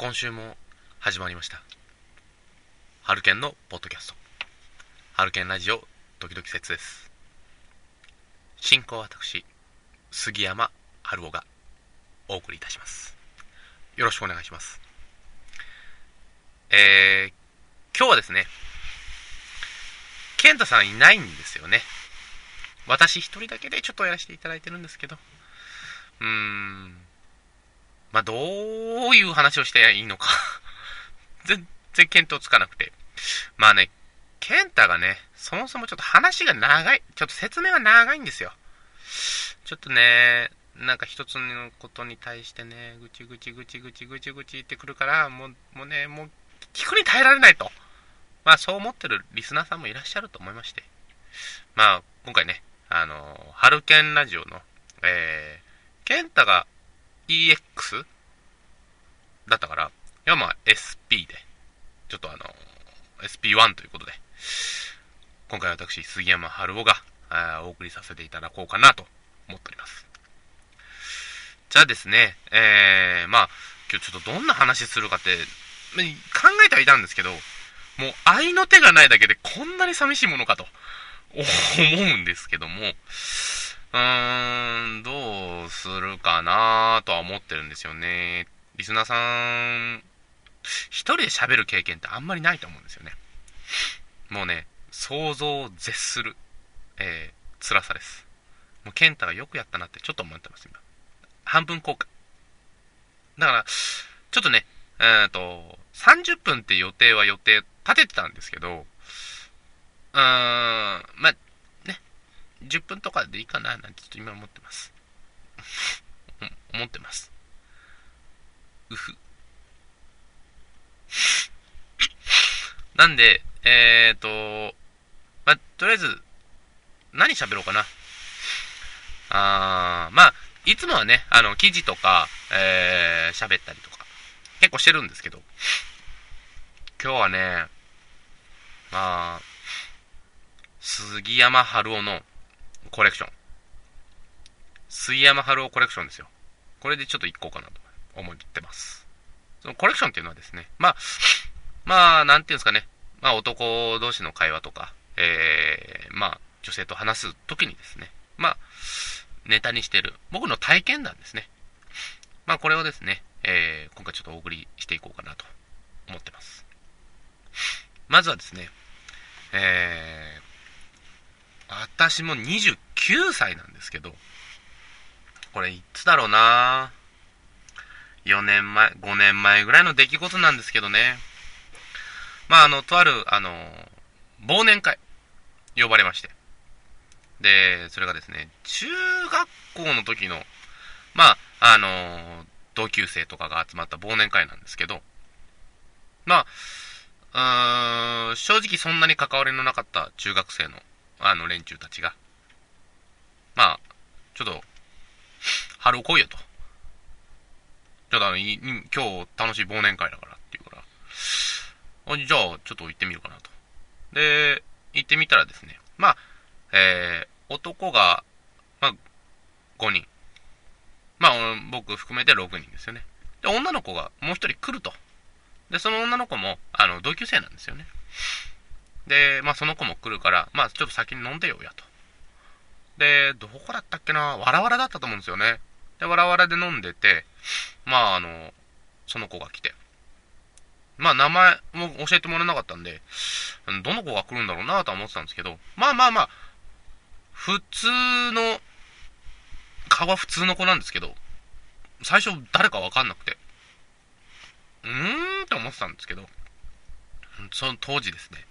今週も始まりました。ハルケンのポッドキャスト。ハルケンラジオ、時々説です。進行は私、杉山春夫がお送りいたします。よろしくお願いします。えー、今日はですね、健太さんいないんですよね。私一人だけでちょっとやらせていただいてるんですけど、うーん、まあ、どういう話をしていいのか 全然見当つかなくて。まあね、健太がね、そもそもちょっと話が長い。ちょっと説明が長いんですよ。ちょっとね、なんか一つのことに対してね、ぐちぐちぐちぐちぐちぐち言ってくるから、もう、もうね、もう、聞くに耐えられないと。まあ、そう思ってるリスナーさんもいらっしゃると思いまして。まあ、今回ね、あの、ハルケンラジオの、えー、健太が EX だったから、いやまあ SP で、ちょっとあの、SP1 ということで、今回私、杉山春夫があお送りさせていただこうかなと思っております。じゃあですね、えー、まあ、今日ちょっとどんな話するかって、考えてはいたんですけど、もう愛の手がないだけでこんなに寂しいものかと思うんですけども、うーん、どうするかなとは思ってるんですよね。リスナーさん、一人で喋る経験ってあんまりないと思うんですよね。もうね、想像を絶する、えー、辛さです。もう、ケンタがよくやったなってちょっと思ってます、今。半分効果。だから、ちょっとね、えーと、30分って予定は予定立ててたんですけど、うーん、10分とかでいいかな、なんてちょっと今思ってます。思ってます。うふ。なんで、えーと、まあ、とりあえず、何喋ろうかな。あー、まあ、いつもはね、あの、記事とか、えー、喋ったりとか、結構してるんですけど、今日はね、まあ、杉山春夫のコレクション。杉山春夫コレクションですよ。これでちょっと行こうかなと思ってます。そのコレクションっていうのはですね、まあ、まあ、なんていうんですかね、まあ男同士の会話とか、えー、まあ女性と話すときにですね、まあ、ネタにしてる僕の体験談ですね。まあこれをですね、えー、今回ちょっとお送りしていこうかなと思ってます。まずはですね、えー、私も29歳なんですけど、これいつだろうな4年前、5年前ぐらいの出来事なんですけどね。まあ、あの、とある、あの、忘年会、呼ばれまして。で、それがですね、中学校の時の、まあ、あの、同級生とかが集まった忘年会なんですけど、まあ、うーん、正直そんなに関わりのなかった中学生の、あの、連中たちが、まあ、ちょっと、春を来いよと。ちょっとあの、今日楽しい忘年会だからって言うから、じゃあ、ちょっと行ってみるかなと。で、行ってみたらですね、まあ、えー、男が、まあ、5人。まあ、僕含めて6人ですよね。で、女の子がもう一人来ると。で、その女の子も、あの、同級生なんですよね。で、まあ、その子も来るから、まあ、ちょっと先に飲んでよやと。で、どこだったっけなわらわらだったと思うんですよね。で、わらわらで飲んでて、まあ、あの、その子が来て。まあ、名前も教えてもらえなかったんで、どの子が来るんだろうなとは思ってたんですけど、まあまあまあ、普通の、顔は普通の子なんですけど、最初誰かわかんなくて、うーんって思ってたんですけど、その当時ですね、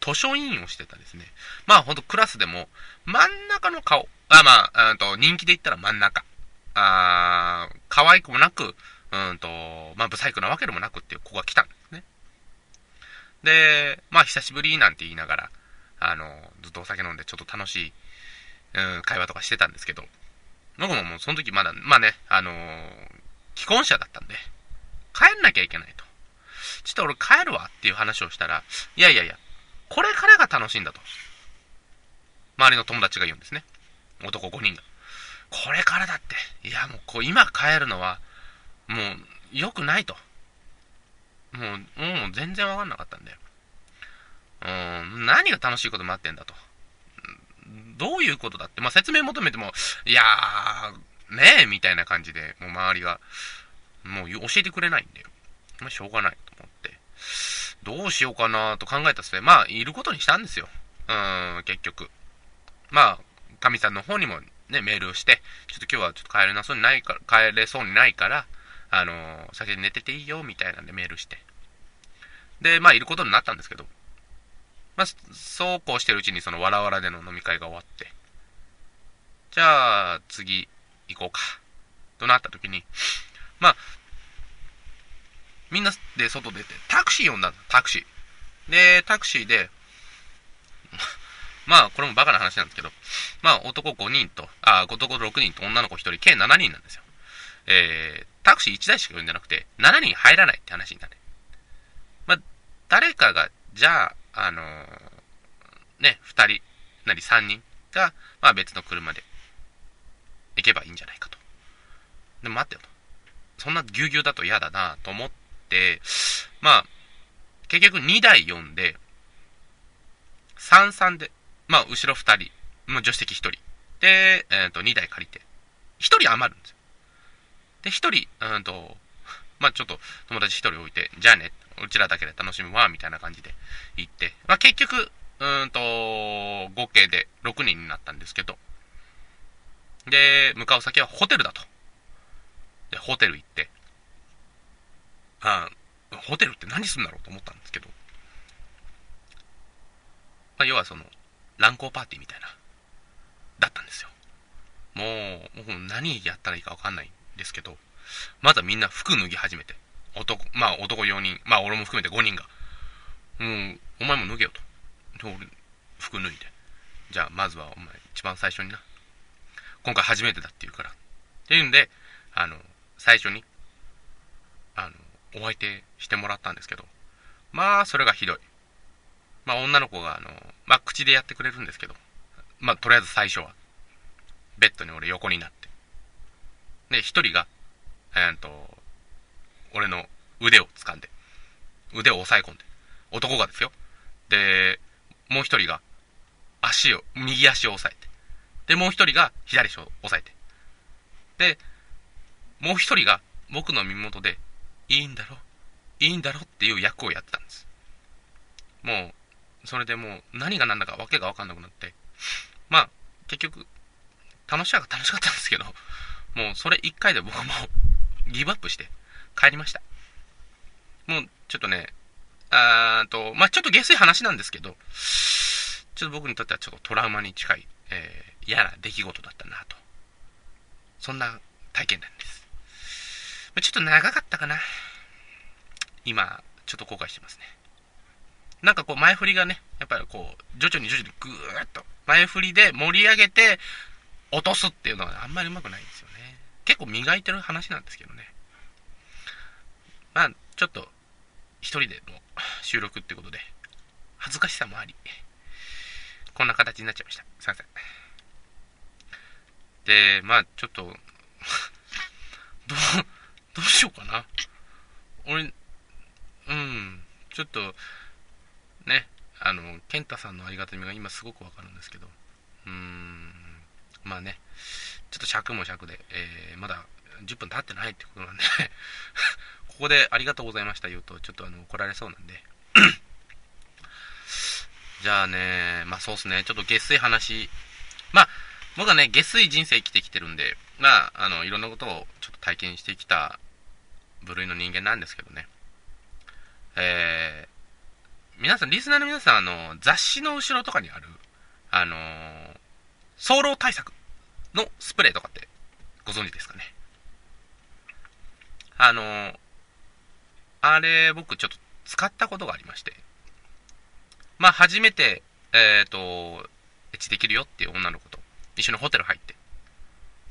図書委員をしてたですね、まあほんとクラスでも、真ん中の顔、あ、まあ、うんと人気で言ったら真ん中、あー可愛くもなく、うんと、まあ、ブサイクなわけでもなくっていう子が来たんですね。で、まあ、久しぶりなんて言いながら、あの、ずっとお酒飲んでちょっと楽しい、うん、会話とかしてたんですけど、僕ももうその時まだ、まあね、あのー既婚者だったんで、帰んなきゃいけないと。ちょっと俺帰るわっていう話をしたら、いやいやいや、これからが楽しいんだと。周りの友達が言うんですね。男5人が。これからだって。いや、もうこう今帰るのは、もう良くないと。もう、もう全然わかんなかったんだよ。うん、何が楽しいこと待ってんだと。どういうことだって、まあ、説明求めても、いやー、ねえ、みたいな感じで、もう周りが、もう教えてくれないんだよ。まあ、しょうがないと思って。どうしようかなと考えた末、まあ、いることにしたんですよ。うん、結局。まあ、神さんの方にもね、メールをして、ちょっと今日はちょっと帰れなそうにないから、帰れそうにないから、あのー、先に寝てていいよ、みたいなんでメールして。で、まあ、いることになったんですけど、まあ、そうこうしてるうちにそのわらわらでの飲み会が終わって、じゃあ、次行こうか、となった時に、まあ、みんなで外出て、タクシー呼んだんだ、タクシー。で、タクシーで、まあ、これもバカな話なんですけど、まあ、男5人と、あ、男6人と女の子1人、計7人なんですよ。えー、タクシー1台しか呼んでなくて、7人入らないって話になる。まあ、誰かが、じゃあ、あのー、ね、2人なり3人が、まあ別の車で行けばいいんじゃないかと。でも待ってよと。そんなぎゅうぎゅうだと嫌だなと思って、まあ、結局2台呼んで、33で、まあ後ろ2人、もう助手席1人。で、えっ、ー、と、2台借りて、1人余るんですよ。で、1人、うんと、まあちょっと友達1人置いて、じゃあね、うちらだけで楽しむわ、みたいな感じで行って、まあ結局、うんと、合計で6人になったんですけど、で、向かう先はホテルだと。で、ホテル行って、あホテルって何すんだろうと思ったんですけど、まあ、要はその、乱交パーティーみたいな、だったんですよ。もう、もう何やったらいいかわかんないんですけど、まだみんな服脱ぎ始めて、男、まあ男4人、まあ俺も含めて5人が、もう、お前も脱げよと。俺、服脱いで。じゃあ、まずはお前、一番最初にな。今回初めてだって言うから。っていうんで、あの、最初に、あの、お相手してもらったんですけど、まあ、それがひどい。まあ、女の子が、あの、まあ、口でやってくれるんですけど、まあ、とりあえず最初は、ベッドに俺横になって。で、一人が、えー、っと、俺の腕を掴んで、腕を押さえ込んで、男がですよ。で、もう一人が、足を、右足を押さえて。で、もう一人が左足を押さえて。で、もう一人が僕の身元で、いいんだろ？いいんだろっていう役をやってたんです。もう、それでもう何が何だかわけがわかんなくなって、まあ、結局、楽しかった楽しかったんですけど、もうそれ一回で僕もギブアップして帰りました。もうちょっとね、あーと、まあ、ちょっと下水話なんですけど、ちょっと僕にとってはちょっとトラウマに近い、えー、嫌な出来事だったなと。そんな体験談です。ちょっと長かったかな。今、ちょっと後悔してますね。なんかこう前振りがね、やっぱりこう、徐々に徐々にぐーっと、前振りで盛り上げて落とすっていうのはあんまりうまくないんですよね。結構磨いてる話なんですけどね。まあ、ちょっと、一人での収録ってことで、恥ずかしさもあり、こんな形になっちゃいました。すいません。で、まあ、ちょっと どう、どうしようかな。俺、うん、ちょっと、ね、あの、健太さんのありがたみが今すごくわかるんですけど、うーん、まあね、ちょっと尺も尺で、えー、まだ10分経ってないってことなんで。ここでありがとうございました言うと、ちょっとあの、怒られそうなんで。じゃあね、まあそうっすね、ちょっと下水話、まあ、僕はね、下水人生生きてきてるんで、まあ、あの、いろんなことをちょっと体験してきた部類の人間なんですけどね。えー、皆さん、リスナーの皆さん、あの、雑誌の後ろとかにある、あのー、早漏対策のスプレーとかってご存知ですかね？あのー、あれ、僕ちょっと使ったことがありまして。まあ、初めて、えっ、ー、と、エッチできるよっていう女の子と一緒にホテル入って。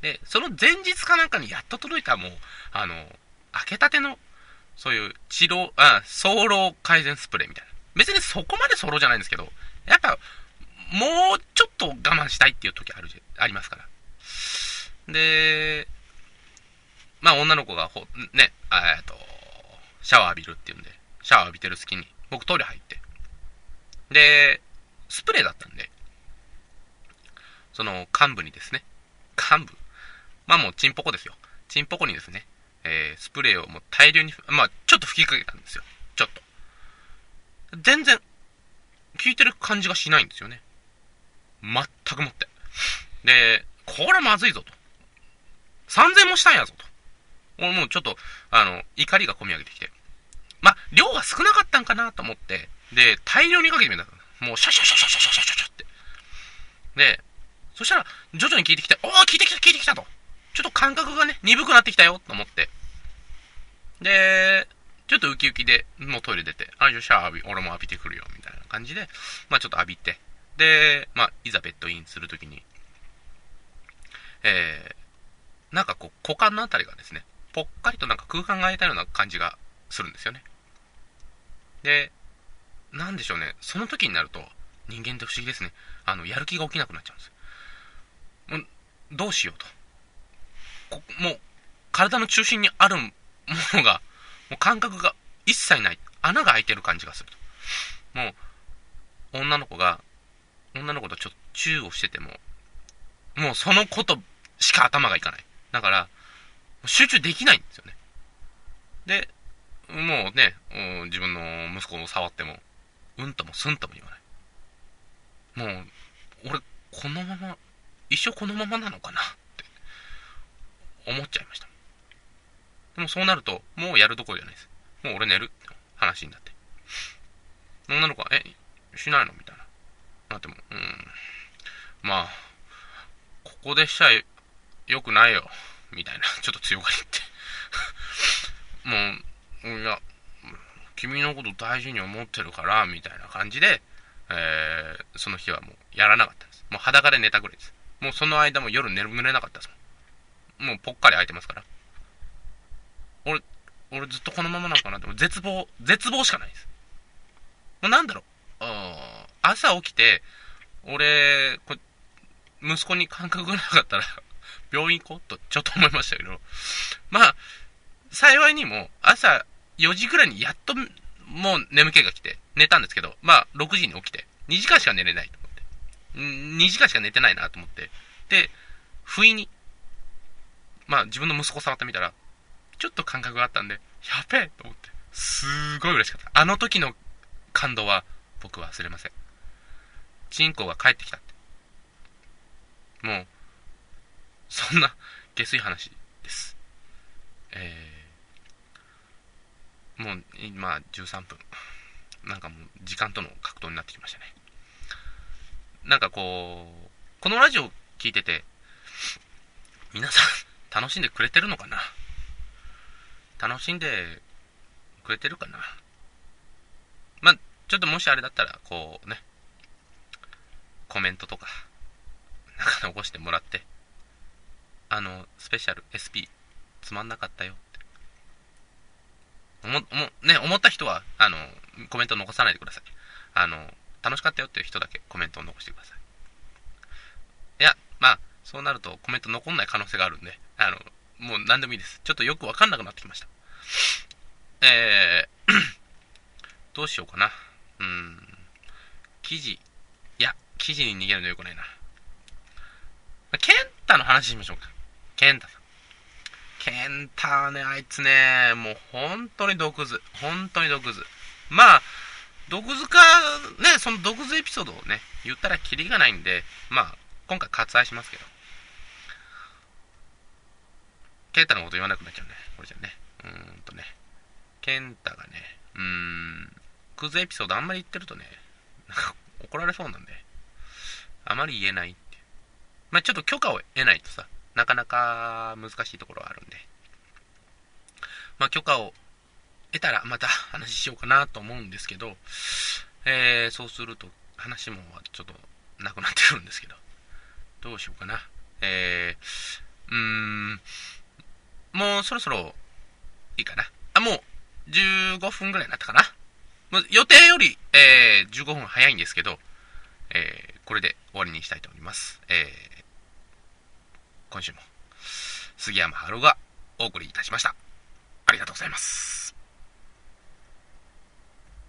で、その前日かなんかにやっと届いたもう、あの、開けたての、そういう治療、あ、早漏改善スプレーみたいな。別にそこまで早漏じゃないんですけど、やっぱ、もうちょっと我慢したいっていう時あるじありますから。で、まあ女の子がほ、ね、えっと、シャワー浴びるっていうんで、シャワー浴びてる隙に、僕トイレ入って。で、スプレーだったんで、その幹部にですね、幹部。まあもうチンポコですよ。チンポコにですね、えー、スプレーをもう大量に、まあちょっと吹きかけたんですよ。ちょっと。全然、効いてる感じがしないんですよね。全くもって。で、これまずいぞと。3000もしたんやぞと。もうちょっと、あの、怒りが込み上げてきて。まあ、量が少なかったんかなと思って、で、大量にかけてみた。もう、シャシャシャシャシャシャシャシャって。で、そしたら、徐々に効いてきて、おー、効いてきた、効いてきたと。ちょっと感覚がね、鈍くなってきたよ、と思って。で、ちょっとウキウキで、もうトイレ出て、あ、よっしゃ、浴び、俺も浴びてくるよ、みたいな感じで、まあちょっと浴びて、で、まあ、いざベッドインするときに、えー、なんかこう、股間のあたりがですね、ぽっかりとなんか空間が空いたような感じがするんですよね。で、なんでしょうね、その時になると、人間って不思議ですね。あの、やる気が起きなくなっちゃうんですよ。もう、どうしようと。こもう、体の中心にあるものが、もう感覚が一切ない。穴が開いてる感じがすると。もう、女の子が、女の子とちょっとチューをしてても、もうそのことしか頭がいかない。だから、集中できないんですよね。で、もうね、自分の息子を触っても、うんともすんとも言わない。もう、俺、このまま、一生このままなのかなって思っちゃいました。でもそうなると、もうやるどころじゃないです。もう俺寝るって話になって。女の子は、え、しないのみたいな。なっても、うん。まあ、ここでしちゃよくないよ。みたいな。ちょっと強がりって もう、いや、君のこと大事に思ってるから、みたいな感じで、えー、その日はもうやらなかったです。もう裸で寝たぐらいです。もうその間も夜眠れなかったですもん。もうぽっかり空いてますから。俺、俺ずっとこのままなのかなって、絶望、絶望しかないです。もうなんだろう、朝起きて、俺、こ息子に感覚がなかったら、病院行こうとちょっと思いましたけど、まあ、幸いにも朝4時ぐらいにやっともう眠気が来て寝たんですけど、まあ6時に起きて、2時間しか寝れないと思って。2時間しか寝てないなと思って。で、不意に、まあ自分の息子触ってみたら、ちょっと感覚があったんで、やべえと思って、すごい嬉しかった。あの時の感動は僕は忘れません。チンコが帰ってきたって。もう、そんな下水話です。えー、もう今13分。なんかもう時間との格闘になってきましたね。なんかこう、このラジオ聞いてて、皆さん楽しんでくれてるのかな？楽しんでくれてるかなまあ、ちょっともしあれだったら、こうね、コメントとか、なんか残してもらって、あの、スペシャル SP、つまんなかったよって。思、思、ね、思った人は、あの、コメント残さないでください。あの、楽しかったよっていう人だけコメントを残してください。いや、まあ、そうなるとコメント残んない可能性があるんで、あの、もう何でもいいです。ちょっとよくわかんなくなってきました。えー どうしようかな。うん、記事。いや、記事に逃げるのよくないな。ケンタの話しましょうか。ケンタさん。ケンタはね、あいつね、もう本当に毒図。本当に毒図。まあ、毒図か、ね、その毒図エピソードをね、言ったらキリがないんで、まあ、今回割愛しますけど。ケンタのこと言わなくなっちゃうね。これじゃね。うーんとね。ケンタがね、うーん、クズエピソードあんまり言ってるとね、なんか怒られそうなんで、あまり言えないって。まあ、ちょっと許可を得ないとさ、なかなか難しいところはあるんで、まあ、許可を得たらまた話しようかなと思うんですけど、えー、そうすると話もちょっとなくなってるんですけど、どうしようかな。えー、うーん、もうそろそろいいかな。あ、もう15分ぐらいになったかな。予定より、えー、15分早いんですけど、えー、これで終わりにしたいと思います。えー、今週も杉山春がお送りいたしました。ありがとうございます。